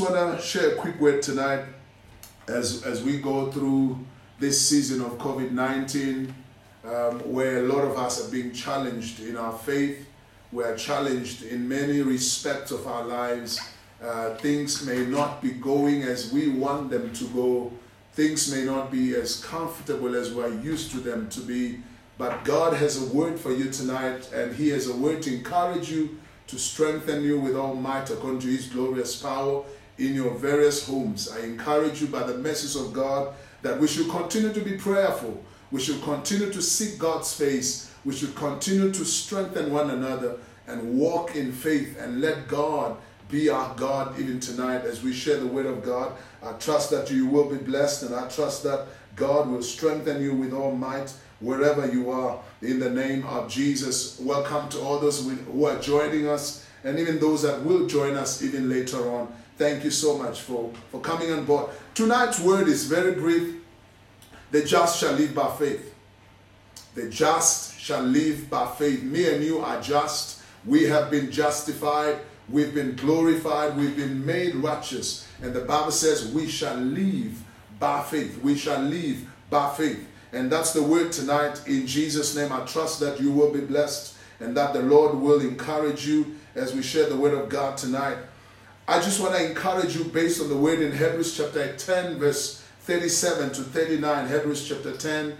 want to share a quick word tonight as, as we go through this season of COVID 19, um, where a lot of us are being challenged in our faith. We are challenged in many respects of our lives. Uh, things may not be going as we want them to go. Things may not be as comfortable as we're used to them to be. But God has a word for you tonight, and He has a word to encourage you, to strengthen you with all might according to His glorious power in your various homes. I encourage you by the message of God that we should continue to be prayerful. We should continue to seek God's face. We should continue to strengthen one another and walk in faith and let God be our God even tonight as we share the word of God. I trust that you will be blessed and I trust that God will strengthen you with all might wherever you are in the name of Jesus. Welcome to all those who are joining us and even those that will join us even later on. Thank you so much for, for coming on board. Tonight's word is very brief. The just shall live by faith. The just shall live by faith. Me and you are just. We have been justified. We've been glorified. We've been made righteous. And the Bible says we shall live by faith. We shall live by faith. And that's the word tonight. In Jesus' name, I trust that you will be blessed and that the Lord will encourage you as we share the word of God tonight. I just want to encourage you based on the word in Hebrews chapter 10, verse 37 to 39. Hebrews chapter 10,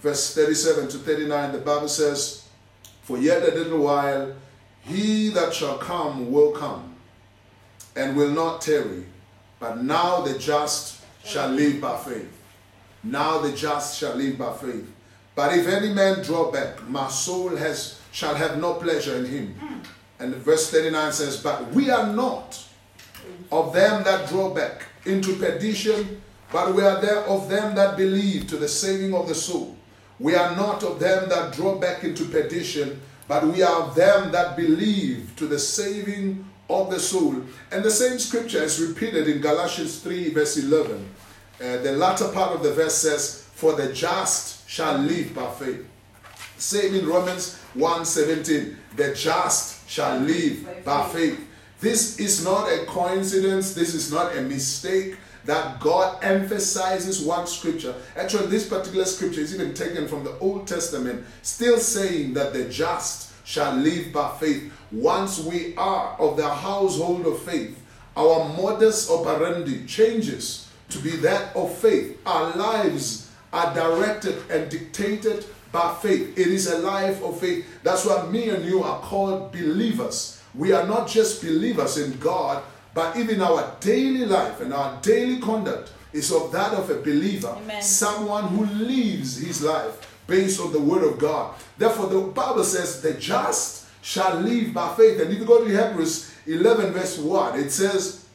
verse 37 to 39. The Bible says, For yet a little while, he that shall come will come and will not tarry. But now the just shall live by faith. Now the just shall live by faith. But if any man draw back, my soul has shall have no pleasure in him. Mm. And verse 39 says, But we are not of them that draw back into perdition, but we are there of them that believe to the saving of the soul. We are not of them that draw back into perdition, but we are of them that believe to the saving of the soul. And the same scripture is repeated in Galatians 3, verse 11. Uh, the latter part of the verse says, For the just shall live by faith. Same in Romans 1 17, the just shall live by faith. This is not a coincidence, this is not a mistake that God emphasizes one scripture. Actually, this particular scripture is even taken from the Old Testament, still saying that the just shall live by faith. Once we are of the household of faith, our modus operandi changes to be that of faith. Our lives are directed and dictated by faith. It is a life of faith. That's why me and you are called believers. We are not just believers in God, but even our daily life and our daily conduct is of that of a believer, Amen. someone who lives his life based on the word of God. Therefore, the Bible says, the just shall live by faith. And if you go to Hebrews 11, verse 1, it says,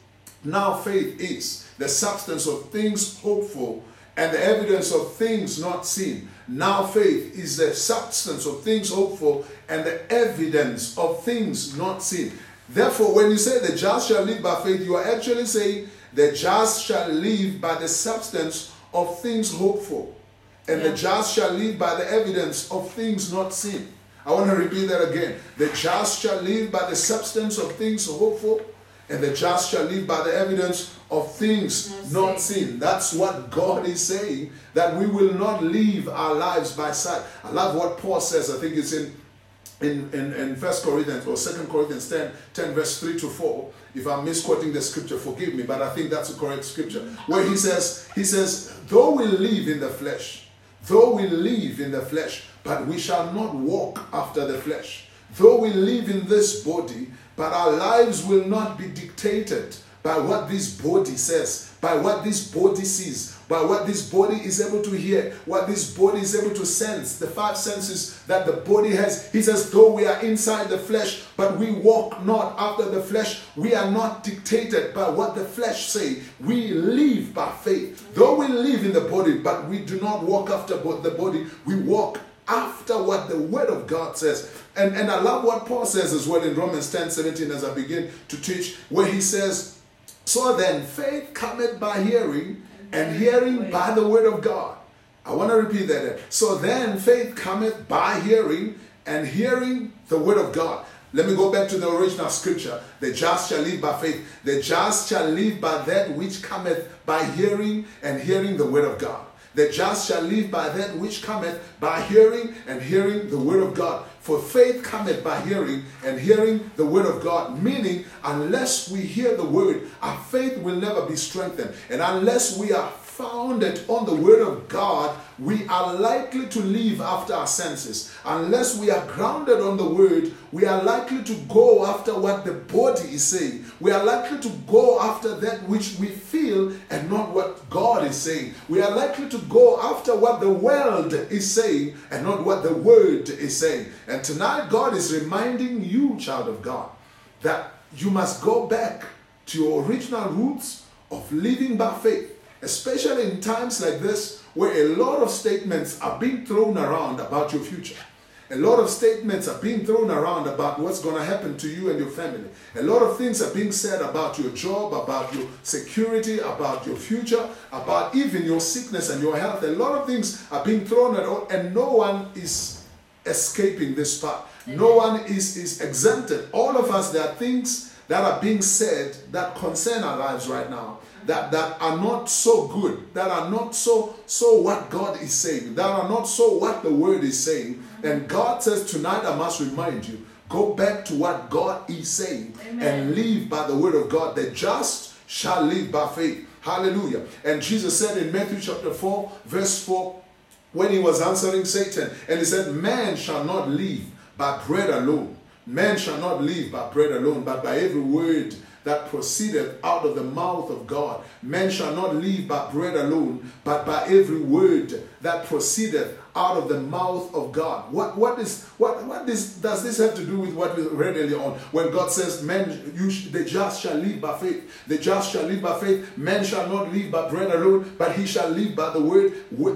Now faith is the substance of things hoped for and the evidence of things not seen. Now faith is the substance of things hoped for and the evidence of things not seen. Therefore, when you say the just shall live by faith, you are actually saying the just shall live by the substance of things hoped for, and the just shall live by the evidence of things not seen. I want to repeat that again. The just shall live by the substance of things hoped for, and the just shall live by the evidence of things Not not seen. That's what God is saying, that we will not live our lives by sight. I love what Paul says. I think it's in in, in, in 1 Corinthians or 2 Corinthians 10, 10, verse 3 to 4. If I'm misquoting the scripture, forgive me, but I think that's a correct scripture. Where he says, he says, though we live in the flesh, though we live in the flesh, but we shall not walk after the flesh. Though we live in this body, but our lives will not be dictated by what this body says, by what this body sees, by what this body is able to hear, what this body is able to sense, the five senses that the body has. He says, though we are inside the flesh, but we walk not after the flesh, we are not dictated by what the flesh say. We live by faith. Though we live in the body, but we do not walk after the body, we walk after what the word of God says. And, and I love what Paul says as well in Romans 10 17 as I begin to teach, where he says, So then faith cometh by hearing, and hearing by the word of God. I want to repeat that. So then faith cometh by hearing, and hearing the word of God. Let me go back to the original scripture. The just shall live by faith. The just shall live by that which cometh by hearing and hearing the word of God. The just shall live by that which cometh by hearing and hearing the word of God. For faith cometh by hearing and hearing the word of God. Meaning, unless we hear the word, our faith will never be strengthened. And unless we are founded on the word of God, we are likely to live after our senses. Unless we are grounded on the word, we are likely to go after what the body is saying. We are likely to go after that which we feel and not what God is saying. We are likely to go after what the world is saying and not what the word is saying. And tonight, God is reminding you, child of God, that you must go back to your original roots of living by faith, especially in times like this where a lot of statements are being thrown around about your future. A lot of statements are being thrown around about what's going to happen to you and your family. A lot of things are being said about your job, about your security, about your future, about even your sickness and your health. A lot of things are being thrown at all, and no one is escaping this part. No one is, is exempted. All of us, there are things that are being said that concern our lives right now that, that are not so good, that are not so so what God is saying, that are not so what the word is saying. And God says, Tonight I must remind you, go back to what God is saying Amen. and live by the word of God. The just shall live by faith. Hallelujah. And Jesus said in Matthew chapter 4, verse 4, when he was answering Satan, and he said, Man shall not live by bread alone. Man shall not live by bread alone, but by every word that proceedeth out of the mouth of God. Men shall not live by bread alone, but by every word that proceedeth out of the mouth of God. What what is what what this does this have to do with what we read earlier on when God says, "Men, you the just shall live by faith. The just shall live by faith. Men shall not live by bread alone, but he shall live by the word."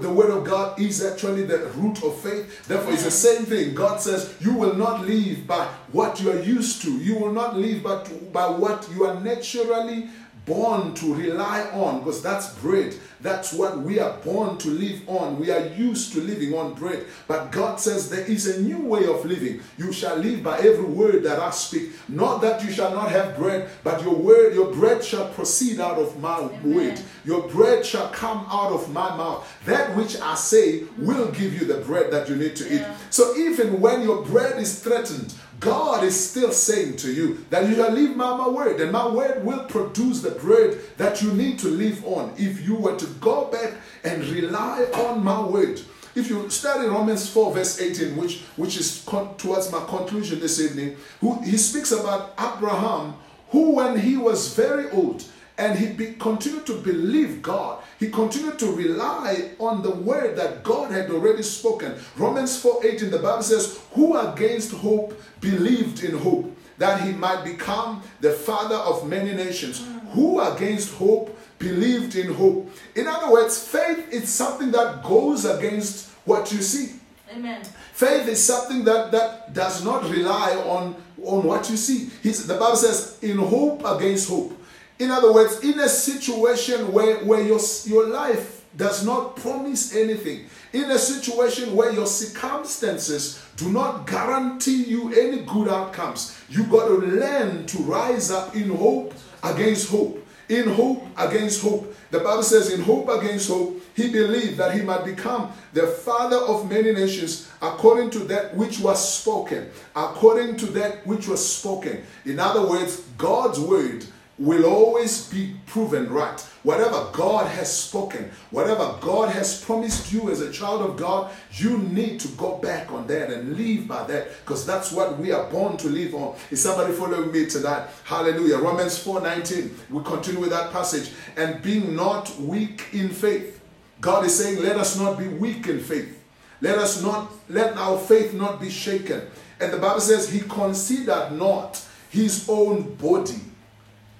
The word of God is actually the root of faith. Therefore, it's the same thing. God says, "You will not live by what you are used to. You will not live by by what you are naturally." Born to rely on because that's bread. That's what we are born to live on. We are used to living on bread. But God says there is a new way of living. You shall live by every word that I speak. Not that you shall not have bread, but your word, your bread shall proceed out of my word. Your bread shall come out of my mouth. That which I say will give you the bread that you need to yeah. eat. So even when your bread is threatened, God is still saying to you that you shall live by my word, and my word will produce the bread that you need to live on. If you were to go back and rely on my word, if you study Romans 4, verse 18, which, which is con- towards my conclusion this evening, who, he speaks about Abraham, who, when he was very old, and he be, continued to believe God. He continued to rely on the word that God had already spoken. Romans 4:18, the Bible says, Who against hope believed in hope, that he might become the father of many nations. Who against hope believed in hope. In other words, faith is something that goes against what you see. Amen. Faith is something that, that does not rely on, on what you see. He's, the Bible says, in hope against hope. In other words, in a situation where, where your, your life does not promise anything, in a situation where your circumstances do not guarantee you any good outcomes, you got to learn to rise up in hope against hope. In hope against hope. The Bible says, in hope against hope, he believed that he might become the father of many nations according to that which was spoken. According to that which was spoken. In other words, God's word will always be proven right. Whatever God has spoken, whatever God has promised you as a child of God, you need to go back on that and live by that because that's what we are born to live on. Is somebody following me tonight? Hallelujah. Romans 4:19. We continue with that passage. And being not weak in faith. God is saying, let us not be weak in faith. Let us not let our faith not be shaken. And the Bible says he considered not his own body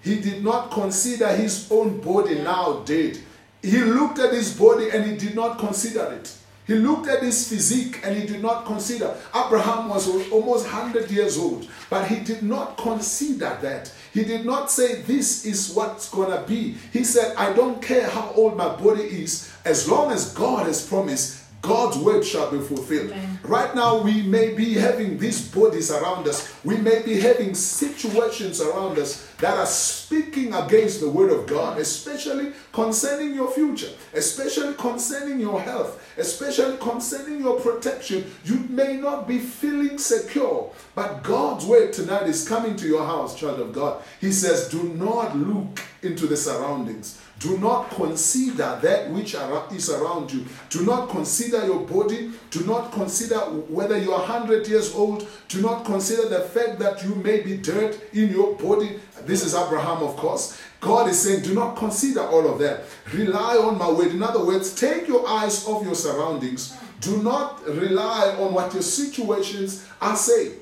he did not consider his own body now dead. He looked at his body and he did not consider it. He looked at his physique and he did not consider. Abraham was almost 100 years old, but he did not consider that. He did not say, This is what's going to be. He said, I don't care how old my body is, as long as God has promised, God's word shall be fulfilled. Amen. Right now, we may be having these bodies around us. We may be having situations around us that are speaking against the word of God, especially concerning your future, especially concerning your health, especially concerning your protection. You may not be feeling secure, but God's word tonight is coming to your house, child of God. He says, Do not look into the surroundings. Do not consider that which is around you. Do not consider your body. Do not consider whether you are 100 years old. Do not consider the fact that you may be dirt in your body. This is Abraham, of course. God is saying, do not consider all of that. Rely on my word. In other words, take your eyes off your surroundings. Do not rely on what your situations are saying.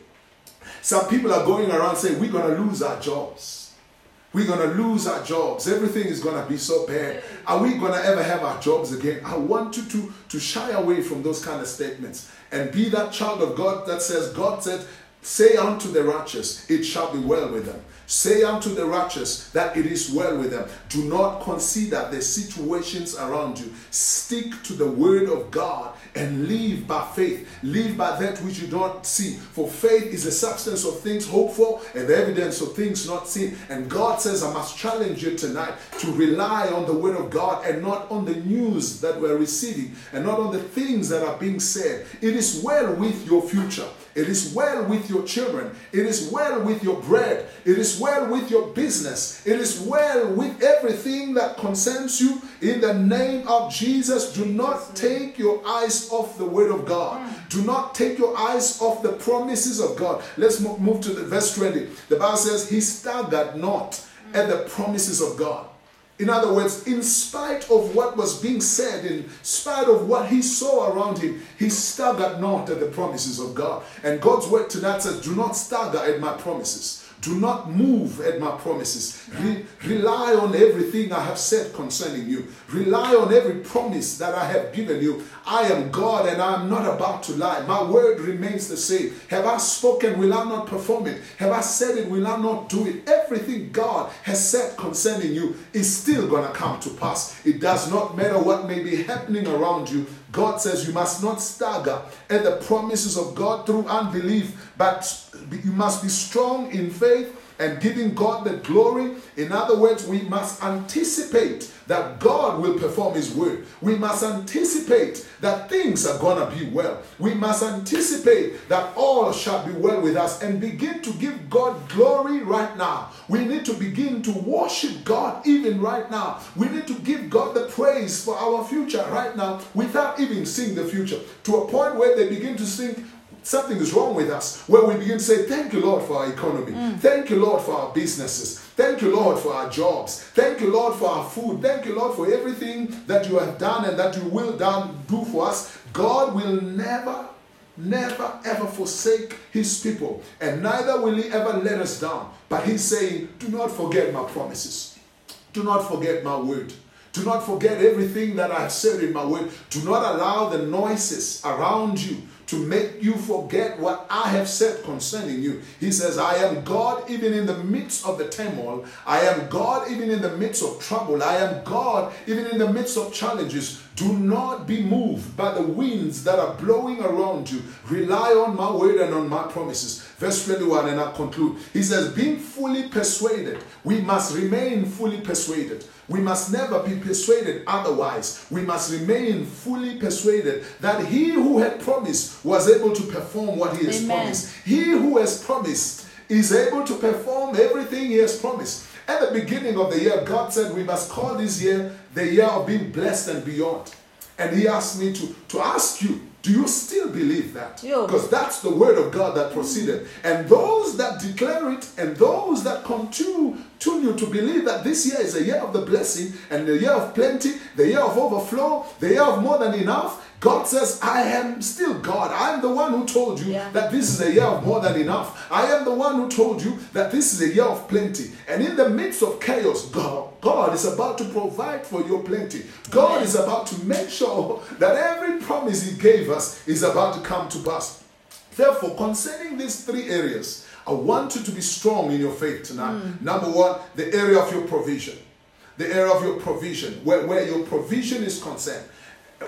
Some people are going around saying, we're going to lose our jobs. We're going to lose our jobs. Everything is going to be so bad. Are we going to ever have our jobs again? I want you to, to shy away from those kind of statements and be that child of God that says, God said, Say unto the righteous, it shall be well with them. Say unto the righteous that it is well with them. Do not consider the situations around you. Stick to the word of God and live by faith. Live by that which you don't see. For faith is the substance of things hoped for and the evidence of things not seen. And God says, I must challenge you tonight to rely on the word of God and not on the news that we're receiving and not on the things that are being said. It is well with your future. It is well with your children. It is well with your bread. It is well with your business. It is well with everything that concerns you. In the name of Jesus, do not take your eyes off the word of God. Do not take your eyes off the promises of God. Let's move to the verse 20. The Bible says, He staggered not at the promises of God. In other words, in spite of what was being said, in spite of what he saw around him, he staggered not at the promises of God. And God's word tonight says, Do not stagger at my promises. Do not move at my promises. Re- rely on everything I have said concerning you. Rely on every promise that I have given you. I am God and I am not about to lie. My word remains the same. Have I spoken? Will I not perform it? Have I said it? Will I not do it? Everything God has said concerning you is still going to come to pass. It does not matter what may be happening around you. God says you must not stagger at the promises of God through unbelief, but you must be strong in faith and giving God the glory. In other words, we must anticipate that God will perform His word. We must anticipate that things are going to be well. We must anticipate that all shall be well with us and begin to give God glory right now. We need to begin to worship God even right now. We need to give God the praise for our future right now without even seeing the future to a point where they begin to think something is wrong with us where we begin to say thank you lord for our economy. Mm. Thank you lord for our businesses. Thank you lord for our jobs. Thank you lord for our food. Thank you lord for everything that you have done and that you will done, do for us. God will never never ever forsake his people and neither will he ever let us down. But he's saying do not forget my promises. Do not forget my word. Do not forget everything that I've said in my word. Do not allow the noises around you to make you forget what I have said concerning you. He says, I am God even in the midst of the turmoil. I am God even in the midst of trouble. I am God even in the midst of challenges. Do not be moved by the winds that are blowing around you. Rely on my word and on my promises. Verse 21, and I conclude. He says, Being fully persuaded, we must remain fully persuaded. We must never be persuaded otherwise. We must remain fully persuaded that he who had promised was able to perform what he has Amen. promised. He who has promised is able to perform everything he has promised. At the beginning of the year, God said we must call this year the year of being blessed and beyond. And he asked me to, to ask you, do you still believe that? Because that's the word of God that proceeded. And those that declare it and those that continue you to believe that this year is a year of the blessing and the year of plenty, the year of overflow, the year of more than enough. God says, I am still God. I am the one who told you Yeah. that this is a year of more than enough. I am the one who told you that this is a year of plenty. And in the midst of chaos, God, God is about to provide for your plenty. God Amen. is about to make sure that every promise He gave us is about to come to pass. Therefore, concerning these three areas, I want you to be strong in your faith tonight. Hmm. Number one, the area of your provision. The area of your provision, where, where your provision is concerned.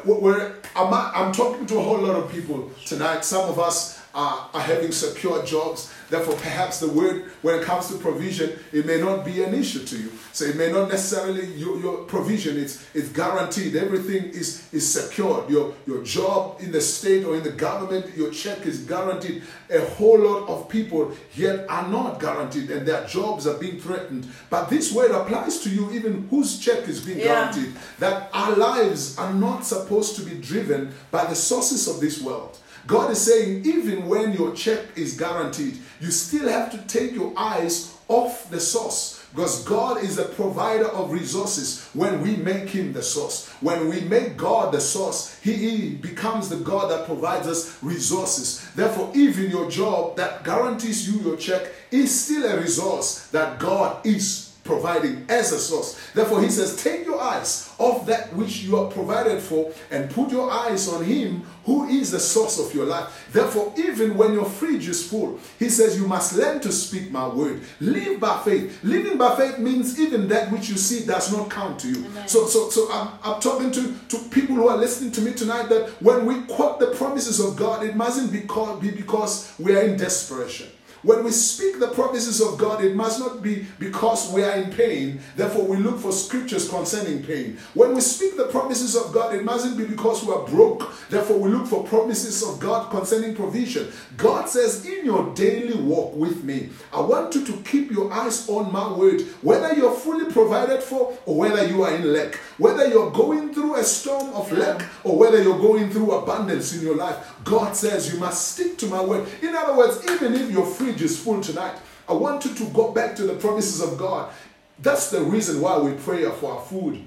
where I'm, I'm talking to a whole lot of people tonight. Some of us are, are having secure jobs. Therefore, perhaps the word, when it comes to provision, it may not be an issue to you. So it may not necessarily your, your provision. It's it's guaranteed. Everything is is secured. Your your job in the state or in the government, your check is guaranteed. A whole lot of people yet are not guaranteed, and their jobs are being threatened. But this word applies to you, even whose check is being Yeah. guaranteed. That our lives are not supposed to be driven by the sources of this world. God is saying, even when your check is guaranteed, you still have to take your eyes off the source. Because God is the provider of resources when we make Him the source. When we make God the source, He, he becomes the God that provides us resources. Therefore, even your job that guarantees you your check is still a resource that God is providing as a source. Therefore, he says, Take your eyes off that which you are provided for and put your eyes on him who is the source of your life. Therefore, even when your fridge is full, he says, You must learn to speak my word. Live by faith. Living by faith means even that which you see does not count to you. Amen. So, so, so I'm, I'm talking to, to people who are listening to me tonight that when we quote the promises of God, it mustn't be, called, be because we are in desperation. When we speak the promises of God, it must not be because we are in pain. Therefore, we look for scriptures concerning pain. When we speak the promises of God, it mustn't be because we are broke. Therefore, we look for promises of God concerning provision. God says, In your daily walk with me, I want you to keep your eyes on my word, whether you're fully provided for or whether you are in lack, whether you're going through a storm of lack or whether you're going through abundance in your life. God says, You must stick to my word. In other words, even if your fridge is full tonight, I want you to go back to the promises of God. That's the reason why we pray for our food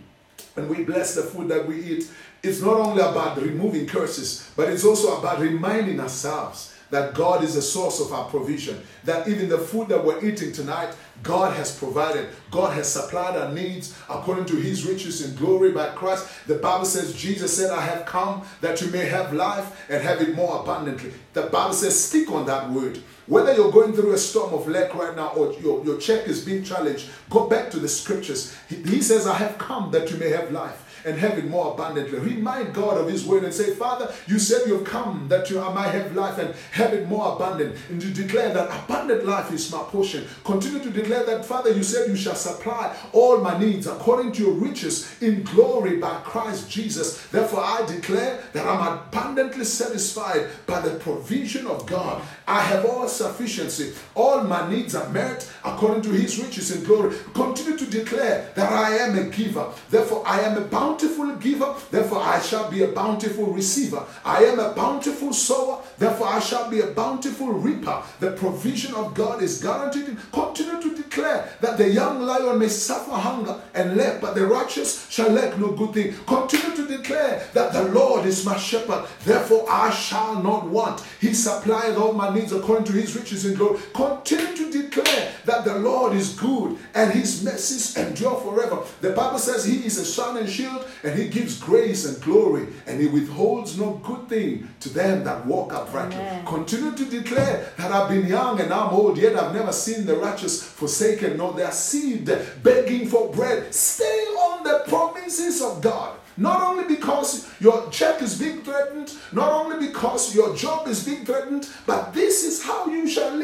and we bless the food that we eat. It's not only about removing curses, but it's also about reminding ourselves that God is the source of our provision. That even the food that we're eating tonight, God has provided. God has supplied our needs according to his riches in glory by Christ. The Bible says, Jesus said, I have come that you may have life and have it more abundantly. The Bible says, stick on that word. Whether you're going through a storm of lack right now or your, your check is being challenged, go back to the scriptures. He, he says, I have come that you may have life and have it more abundantly. Remind God of His word and say, Father, you said you've come that you might have life and have it more abundant. And to declare that abundant life is my portion. Continue to declare that, Father, you said you shall supply all my needs according to your riches in glory by Christ Jesus. Therefore, I declare that I'm abundantly satisfied by the provision of God. I have all sufficiency. All my needs are met according to his riches in glory. Continue to declare that I am a giver. Therefore, I am a bountiful giver. Therefore, I shall be a bountiful receiver. I am a bountiful sower. Therefore, I shall be a bountiful reaper. The provision of God is guaranteed. Continue to declare that the young lion may suffer hunger and lack, but the righteous shall lack no good thing. Continue to declare that the Lord is my shepherd. Therefore, I shall not want. He supplies all my needs according to his riches in glory. Continue to declare that the Lord is good and his mercies endure forever. The Bible says he is a sun and shield and he gives grace and glory and he withholds no good thing to them that walk uprightly. Amen. Continue to declare that I've been young and I'm old, yet I've never seen the righteous forsaken, nor their seed begging for bread. Stay on the promises of God. Not only because your check is being threatened, not only because your job is being threatened, but this is how you shall live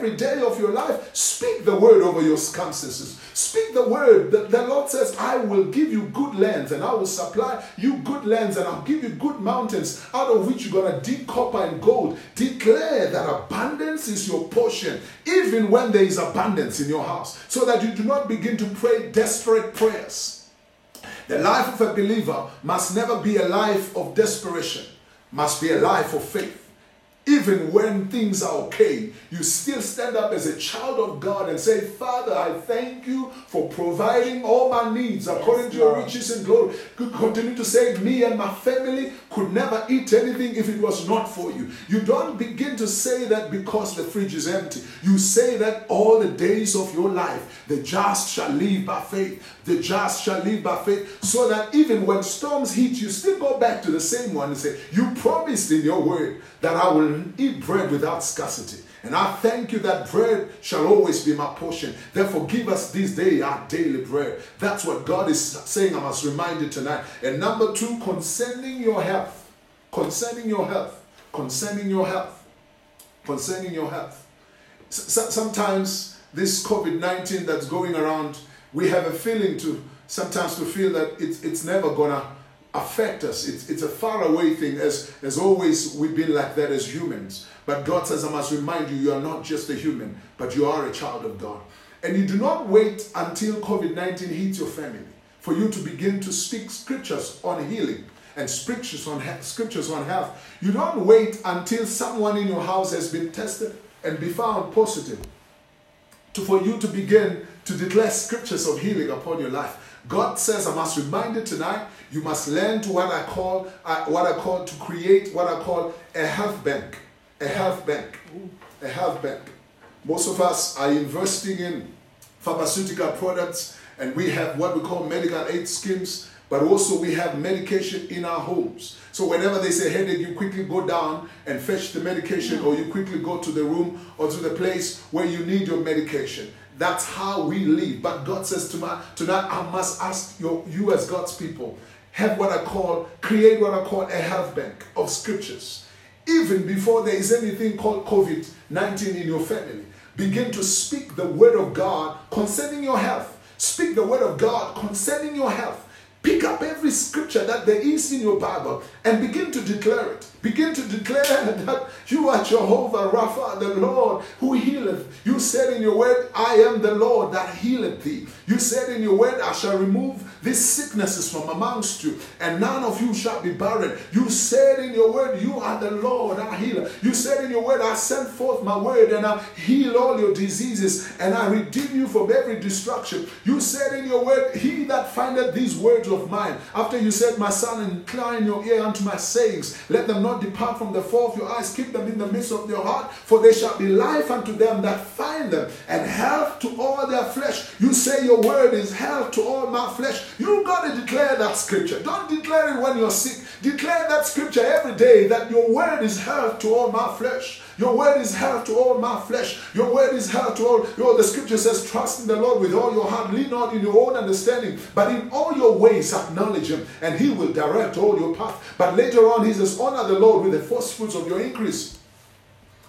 every day of your life. Speak the word over your circumstances. Speak the word. The, the Lord says, I will give you good lands and I will supply you good lands and I'll give you good mountains out of which you're going to dig copper and gold. Declare that abundance is your portion, even when there is abundance in your house, so that you do not begin to pray desperate prayers. The life of a believer must never be a life of desperation, must be a life of faith. Even when things are okay, you still stand up as a child of God and say, Father, I thank you for providing all my needs according to your riches and glory. You continue to say, Me and my family could never eat anything if it was not for you. You don't begin to say that because the fridge is empty. You say that all the days of your life, the just shall live by faith. The just shall live by faith, so that even when storms hit, you still go back to the same one and say, You promised in your word that I will eat bread without scarcity. And I thank you that bread shall always be my portion. Therefore, give us this day our daily bread. That's what God is saying. I must remind you tonight. And number two, concerning your health. Concerning your health. Concerning your health. Concerning your health. sometimes this COVID 19 that's going around, we have a feeling to sometimes to feel that it's, it's never gonna affect us. It's, it's a faraway thing. As, as always, we've been like that as humans. But God says, I must remind you, you are not just a human, but you are a child of God. And you do not wait until COVID 19 hits your family for you to begin to speak scriptures on healing and scriptures on, scriptures on health. You don't wait until someone in your house has been tested and be found positive to, for you to begin to declare scriptures of healing upon your life. God says, I must remind you tonight, you must learn to what I call, uh, what I call to create what I call a health bank. A health bank. A health bank. Most of us are investing in pharmaceutical products and we have what we call medical aid schemes, but also we have medication in our homes. So whenever they say headache, you quickly go down and fetch the medication, or you quickly go to the room or to the place where you need your medication. That's how we live. But God says tonight, tonight I must ask your, you as God's people, have what I call, create what I call a health bank of scriptures. Even before there is anything called COVID 19 in your family, begin to speak the word of God concerning your health. Speak the word of God concerning your health. Pick up every scripture that there is in your Bible and begin to declare it. Begin to declare that you are Jehovah Rapha, the Lord who healeth. You said in your word, I am the Lord that healeth thee. You said in your word, I shall remove these sicknesses from amongst you, and none of you shall be barren. You said in your word, You are the Lord our healer. You said in your word, I send forth my word and I heal all your diseases and I redeem you from every destruction. You said in your word, He that findeth these words of mine. After you said, My son, incline your ear unto my sayings. Let them not depart from the fall of your eyes. Keep them in the midst of your heart. For they shall be life unto them that find them, and health to all their flesh. You say your word is health to all my flesh. You got to declare that scripture. Don't declare it when you're sick. Declare that scripture every day that your word is health to all my flesh. Your word is health to all my flesh. Your word is health to all. Your, the scripture says, trust in the Lord with all your heart. Lean not in your own understanding, but in all your ways acknowledge him, and he will direct all your path. But later on, he says, honor the Lord with the first fruits of your increase.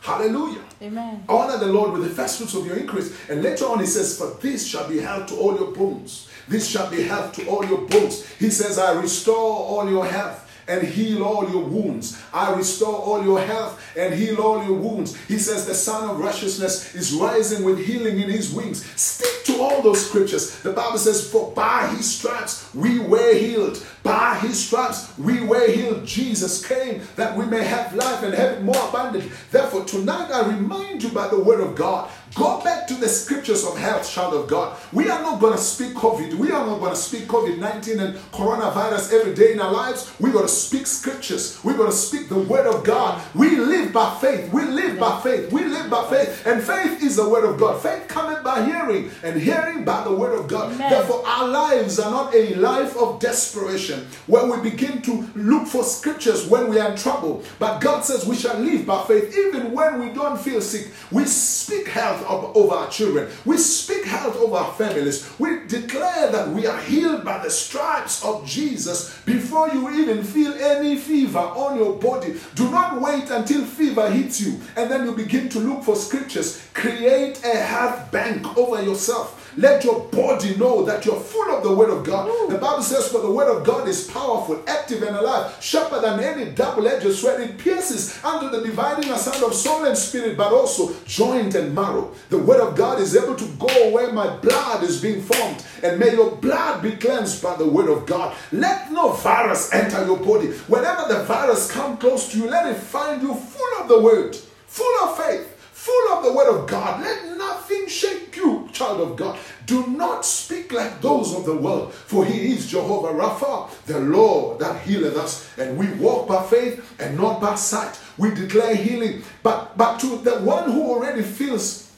Hallelujah. Amen. Honor the Lord with the first fruits of your increase. And later on, he says, For this shall be health to all your bones. This shall be health to all your bones. He says, I restore all your health and heal all your wounds. I restore all your health and heal all your wounds. He says the Sun of Righteousness is rising with healing in his wings. Stick to all those scriptures. The Bible says, For by his stripes we were healed. By his stripes we were healed. Jesus came that we may have life and have it more abundant. Therefore, tonight I remind you by the word of God Go back to the scriptures of health, child of God. We are not going to speak COVID. We are not going to speak COVID 19 and coronavirus every day in our lives. We're going to speak scriptures. We're going to speak the word of God. We live by faith. We live by faith. We live by faith. And faith is the word of God. Faith cometh by hearing, and hearing by the word of God. Amen. Therefore, our lives are not a life of desperation where we begin to look for scriptures when we are in trouble. But God says we shall live by faith even when we don't feel sick. We speak health health over our children. We speak health over our families. We declare that we are healed by the stripes of Jesus before you even feel any fever on your body. Do not wait until fever hits you and then you begin to look for scriptures. Create a health bank over yourself. Let your body know that you're full of the Word of God. Ooh. The Bible says, For the Word of God is powerful, active, and alive, sharper than any double edged sword. It pierces unto the dividing asunder of soul and spirit, but also joint and marrow. The Word of God is able to go where my blood is being formed, and may your blood be cleansed by the Word of God. Let no virus enter your body. Whenever the virus come close to you, let it find you full of the Word, full of faith full of the word of God. Let nothing shake you, child of God. Do not speak like those of the world, for he is Jehovah Rapha, the Lord that healeth us. And we walk by faith and not by sight. We declare healing. But, but to the one who already feels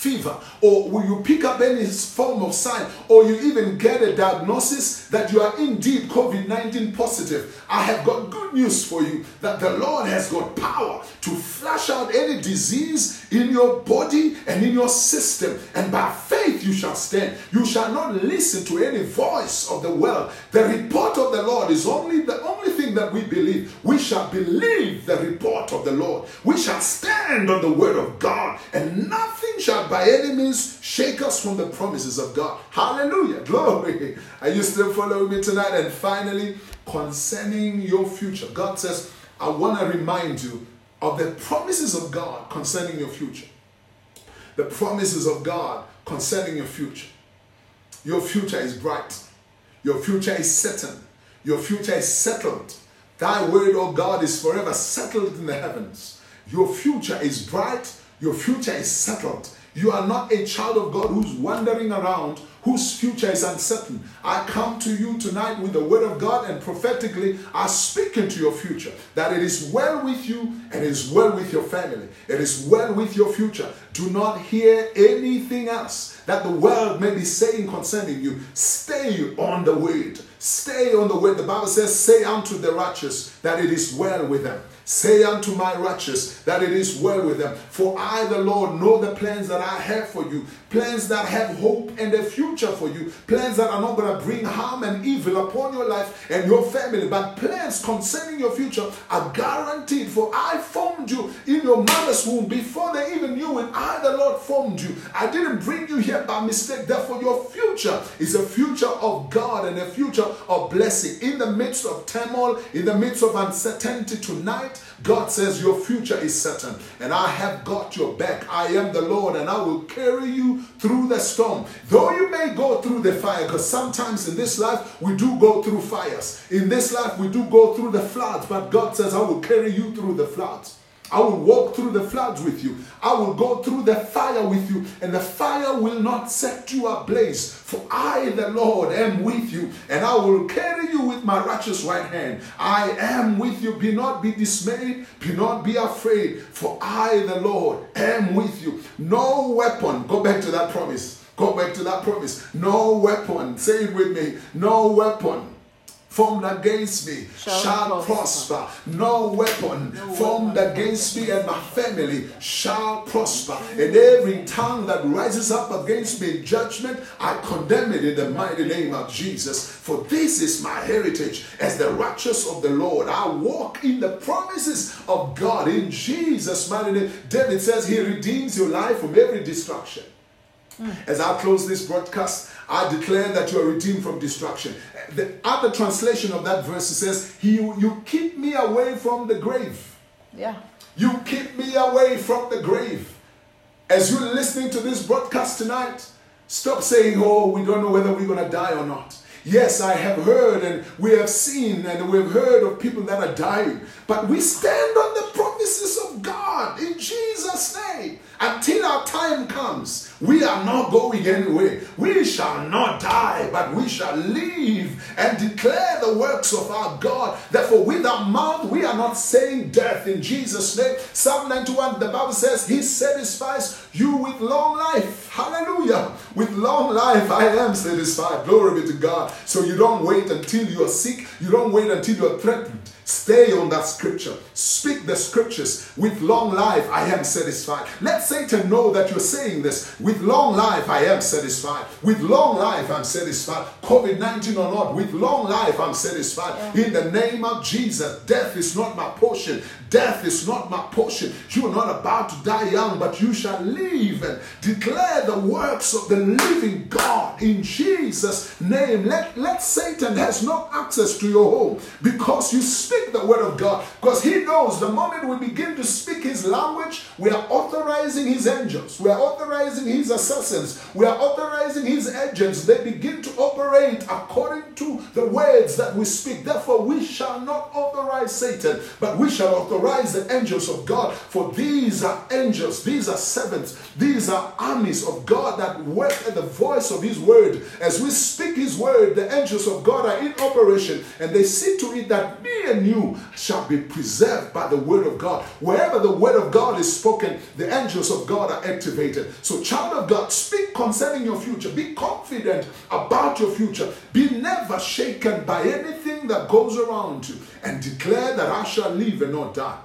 fever, or will you pick up any form of sign, or you even get a diagnosis that you are indeed COVID 19 positive, I have got good news for you that the Lord has got power to flush out any disease in your body and in your system, and by faith you shall stand. You shall not listen to any voice of the world. The report of the Lord is only the only thing that we believe. We shall believe the report of the Lord. We shall stand on the word of God, and nothing shall by any means shake us from the promises of God. Hallelujah. Glory. Are you still following me tonight? And finally, concerning your future, God says, I want to remind you of the promises of God concerning your future. The promises of God concerning your future. Your future is bright. Your future is certain. Your future is settled. Thy word, O God, is forever settled in the heavens. Your future is bright. Your future is settled. You are not a child of God who's wandering around whose future is uncertain. I come to you tonight with the word of God and prophetically I speak into your future that it is well with you and it is well with your family. It is well with your future. Do not hear anything else that the world may be saying concerning you. Stay on the word. Stay on the word. The Bible says, Say unto the righteous that it is well with them. Say unto my righteous that it is well with them. For I, the Lord, know the plans that I have for you plans that have hope and a future for you, plans that are not going to bring harm and evil upon your life and your family, but plans concerning your future are guaranteed. For I formed you in your mother's womb before they even knew it. I, the Lord, formed you. I didn't bring you here by mistake. Therefore, your future is a future of God and a future of blessing. In the midst of turmoil, in the midst of uncertainty tonight, God says your future is certain, and I have got your back. I am the Lord, and I will carry you through the storm. Though you may go through the fire, because sometimes in this life we do go through fires. In this life we do go through the floods, but God says, I will carry you through the floods. I will walk through the floods with you. I will go through the fire with you, and the fire will not set you ablaze. For I, the Lord, am with you, and I will carry you with my righteous right hand. I am with you. Be not be dismayed, be not be afraid, for I, the Lord, am with you. No weapon, go back to that promise. Go back to that promise. No weapon, say it with me. No weapon formed against me shall, shall prosper. prosper. No weapon no formed weapon. against me and my family shall prosper. And every tongue that rises up against me in judgment, I condemn it in the mighty name of Jesus. For this is my heritage as the righteous of the Lord. I walk in the promises of God in Jesus' mighty name. David says he redeems your life from every destruction. As I close this broadcast, I declare that you are redeemed from destruction. The other translation of that verse says, he, You keep me away from the grave. Yeah. You keep me away from the grave. As you're listening to this broadcast tonight, stop saying, Oh, we don't know whether we're going to die or not. Yes, I have heard and we have seen and we've heard of people that are dying, but we stand on the promises of God in Jesus' name until our time comes. We are not going anywhere. We shall not die, but we shall live and declare the works of our God. Therefore, with our mouth, we are not saying death in Jesus' name. Psalm 91, the Bible says, He satisfies you with long life. Hallelujah. With long life, I am satisfied. Glory be to God. So you don't wait until you are sick, you don't wait until you are threatened. Stay on that scripture. Speak the scriptures. With long life, I am satisfied. Let Satan know that you're saying this. With long life, I am satisfied. With long life, I'm satisfied. COVID 19 or not, with long life, I'm satisfied. Yeah. In the name of Jesus, death is not my portion. Death is not my portion. You are not about to die young, but you shall live and declare the works of the living God in Jesus' name. Let, let Satan has no access to your home because you speak speak the word of God because he knows the moment we begin to speak his language, we are authorizing his angels, we are authorizing his assassins, we are authorizing his agents. They begin to operate according to the words that we speak. Therefore, we shall not authorize Satan, but we shall authorize the angels of God. For these are angels, these are servants. These are armies of God that work at the voice of His word. As we speak His word, the angels of God are in operation and they see to it that me and you shall be preserved by the word of God. Wherever the word of God is spoken, the angels of God are activated. So, child of God, speak concerning your future. Be confident about your future. Be never shaken by anything that goes around you and declare that I shall live and not die.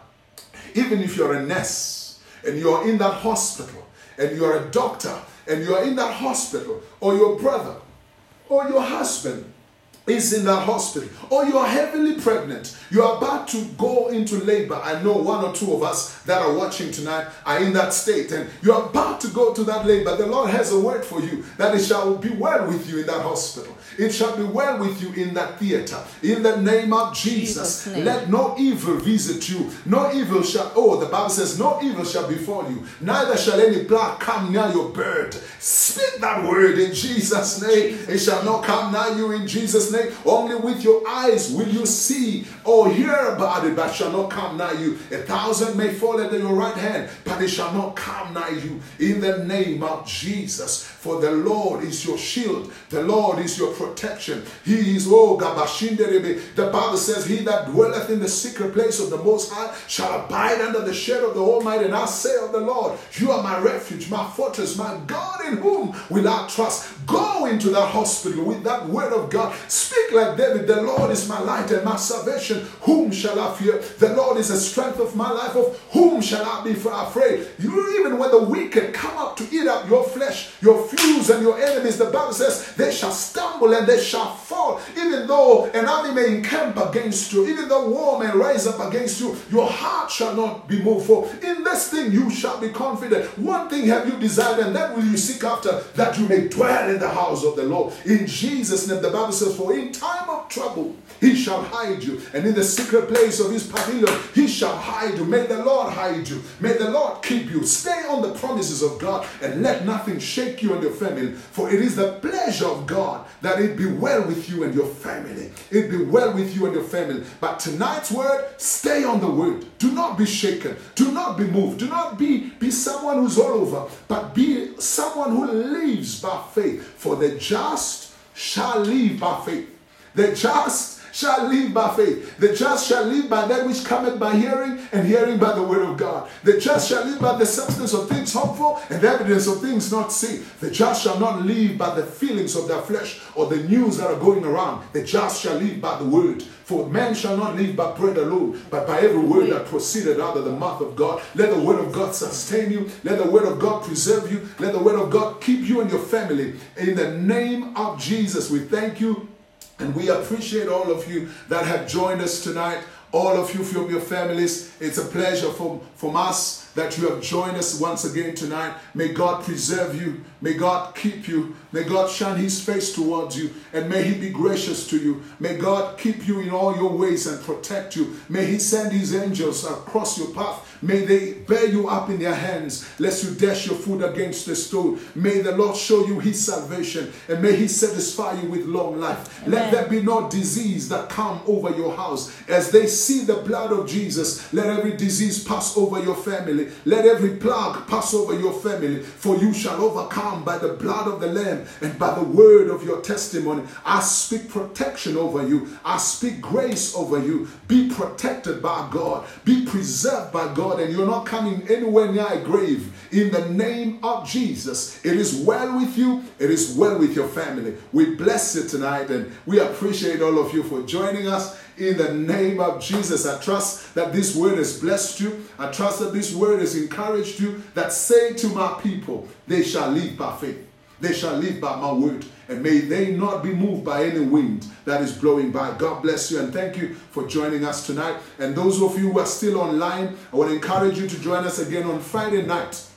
Even if you're a nurse and you're in that hospital and you're a doctor and you're in that hospital or your brother or your husband is in that hospital, or you are heavily pregnant, you are about to go into labor. I know one or two of us that are watching tonight are in that state, and you're about to go to that labor. The Lord has a word for you that it shall be well with you in that hospital. It shall be well with you in that theater. In the name of Jesus, Jesus let no evil visit you. No evil shall, oh, the Bible says, no evil shall befall you. Neither shall any plague come near your bird. Speak that word in Jesus' name. It shall not come near you in Jesus' name. Only with your eyes will you see or hear about it, but shall not come nigh you. A thousand may fall at your right hand, but it shall not come nigh you. In the name of Jesus. For the Lord is your shield, the Lord is your protection. He is, oh, Gabashinderebe. The Bible says, He that dwelleth in the secret place of the Most High shall abide under the shadow of the Almighty. And I say of the Lord, You are my refuge, my fortress, my God in whom will I trust. Go into that hospital with that word of God. Speak like David, The Lord is my light and my salvation. Whom shall I fear? The Lord is the strength of my life. Of whom shall I be afraid? You, even when the wicked come up to eat up your flesh, your fuse and your enemies, the Bible says, they shall stumble they shall fall. Even though an army may encamp against you, even though war may rise up against you, your heart shall not be moved. For in this thing you shall be confident. One thing have you desired, and that will you seek after, that you may dwell in the house of the Lord. In Jesus' name, the Bible says, For in time of trouble, he shall hide you. And in the secret place of his pavilion, he shall hide you. May the Lord hide you. May the Lord keep you. Stay on the promises of God and let nothing shake you and your family. For it is the pleasure of God that it be well with you and your family. It be well with you and your family. But tonight's word, stay on the word. Do not be shaken. Do not be moved. Do not be, be someone who's all over, but be someone who lives by faith. For the just shall live by faith. The just shall live by faith. The just shall live by that which cometh by hearing, and hearing by the word of God. The just shall live by the substance of things hoped for, and the evidence of things not seen. The just shall not live by the feelings of their flesh or the news that are going around. The just shall live by the word. For man shall not live by bread alone, but by every word that proceeded out of the mouth of God. Let the word of God sustain you. Let the word of God preserve you. Let the word of God keep you and your family. In the name of Jesus, we thank you and we appreciate all of you that have joined us tonight, all of you from your families. It's a pleasure from, from us that you have joined us once again tonight. May God preserve you. May God keep you. May God shine his face towards you and may he be gracious to you. May God keep you in all your ways and protect you. May he send his angels across your path. May they bear you up in their hands lest you dash your foot against the stone. May the Lord show you his salvation and may he satisfy you with long life. Amen. Let there be no disease that come over your house. As they see the blood of Jesus, let every disease pass over your family. Let every plague pass over your family, for you shall overcome by the blood of the Lamb and by the word of your testimony. I speak protection over you. I speak grace over you. Be protected by God. Be preserved by God, and you're not coming anywhere near a grave. In the name of Jesus, it is well with you. It is well with your family. We bless you tonight, and we appreciate all of you for joining us in the name of Jesus. I trust that this word has blessed you. I trust that this word has encouraged you. That say to my people, they shall live by faith. They shall live by my word. And may they not be moved by any wind that is blowing by. God bless you and thank you for joining us tonight. And those of you who are still online, I want to encourage you to join us again on Friday night.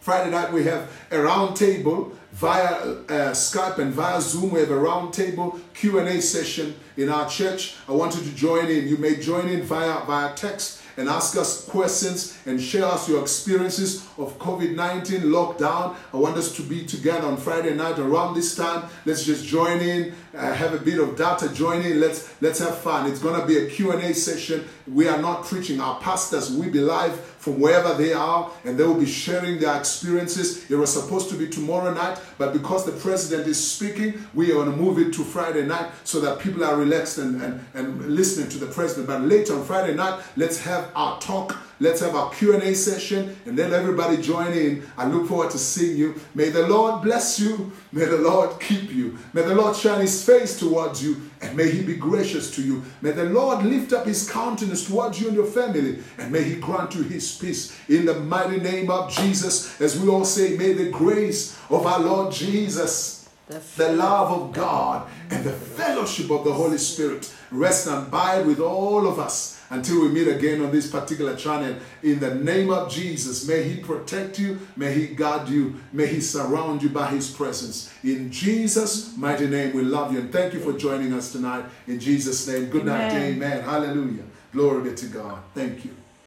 Friday night we have a round table via uh, Skype and via Zoom. We have a roundtable Q&A session in our church. I want you to join in. You may join in via, via text and ask us questions and share us your experiences of COVID-19 lockdown. I want us to be together on Friday night around this time. Let's just join in, uh, have a bit of data, join in. Let's let's have fun. It's to be a Q&A session. We are not preaching. Our pastors will be live from wherever they are, and they will be sharing their experiences. It was supposed to be tomorrow night, but because the president is speaking, we are going to move it to Friday night so that people are relaxed and, and, and listening to the president. But later on Friday night, let's have our talk Let's have our Q&A session and then everybody join in. I look forward to seeing you. May the Lord bless you. May the Lord keep you. May the Lord shine his face towards you and may he be gracious to you. May the Lord lift up his countenance towards you and your family and may he grant you his peace. In the mighty name of Jesus, as we all say, may the grace of our Lord Jesus, the, the love of God, and the fellowship of the Holy Spirit rest and abide with all of us until we meet again on this particular channel, in the name of Jesus, may He protect you, may He guard you, may He surround you by His presence. In Jesus' mighty name, we love you and thank you for joining us tonight. In Jesus' name, good night. Amen. Amen. Hallelujah. Glory be to God. Thank you.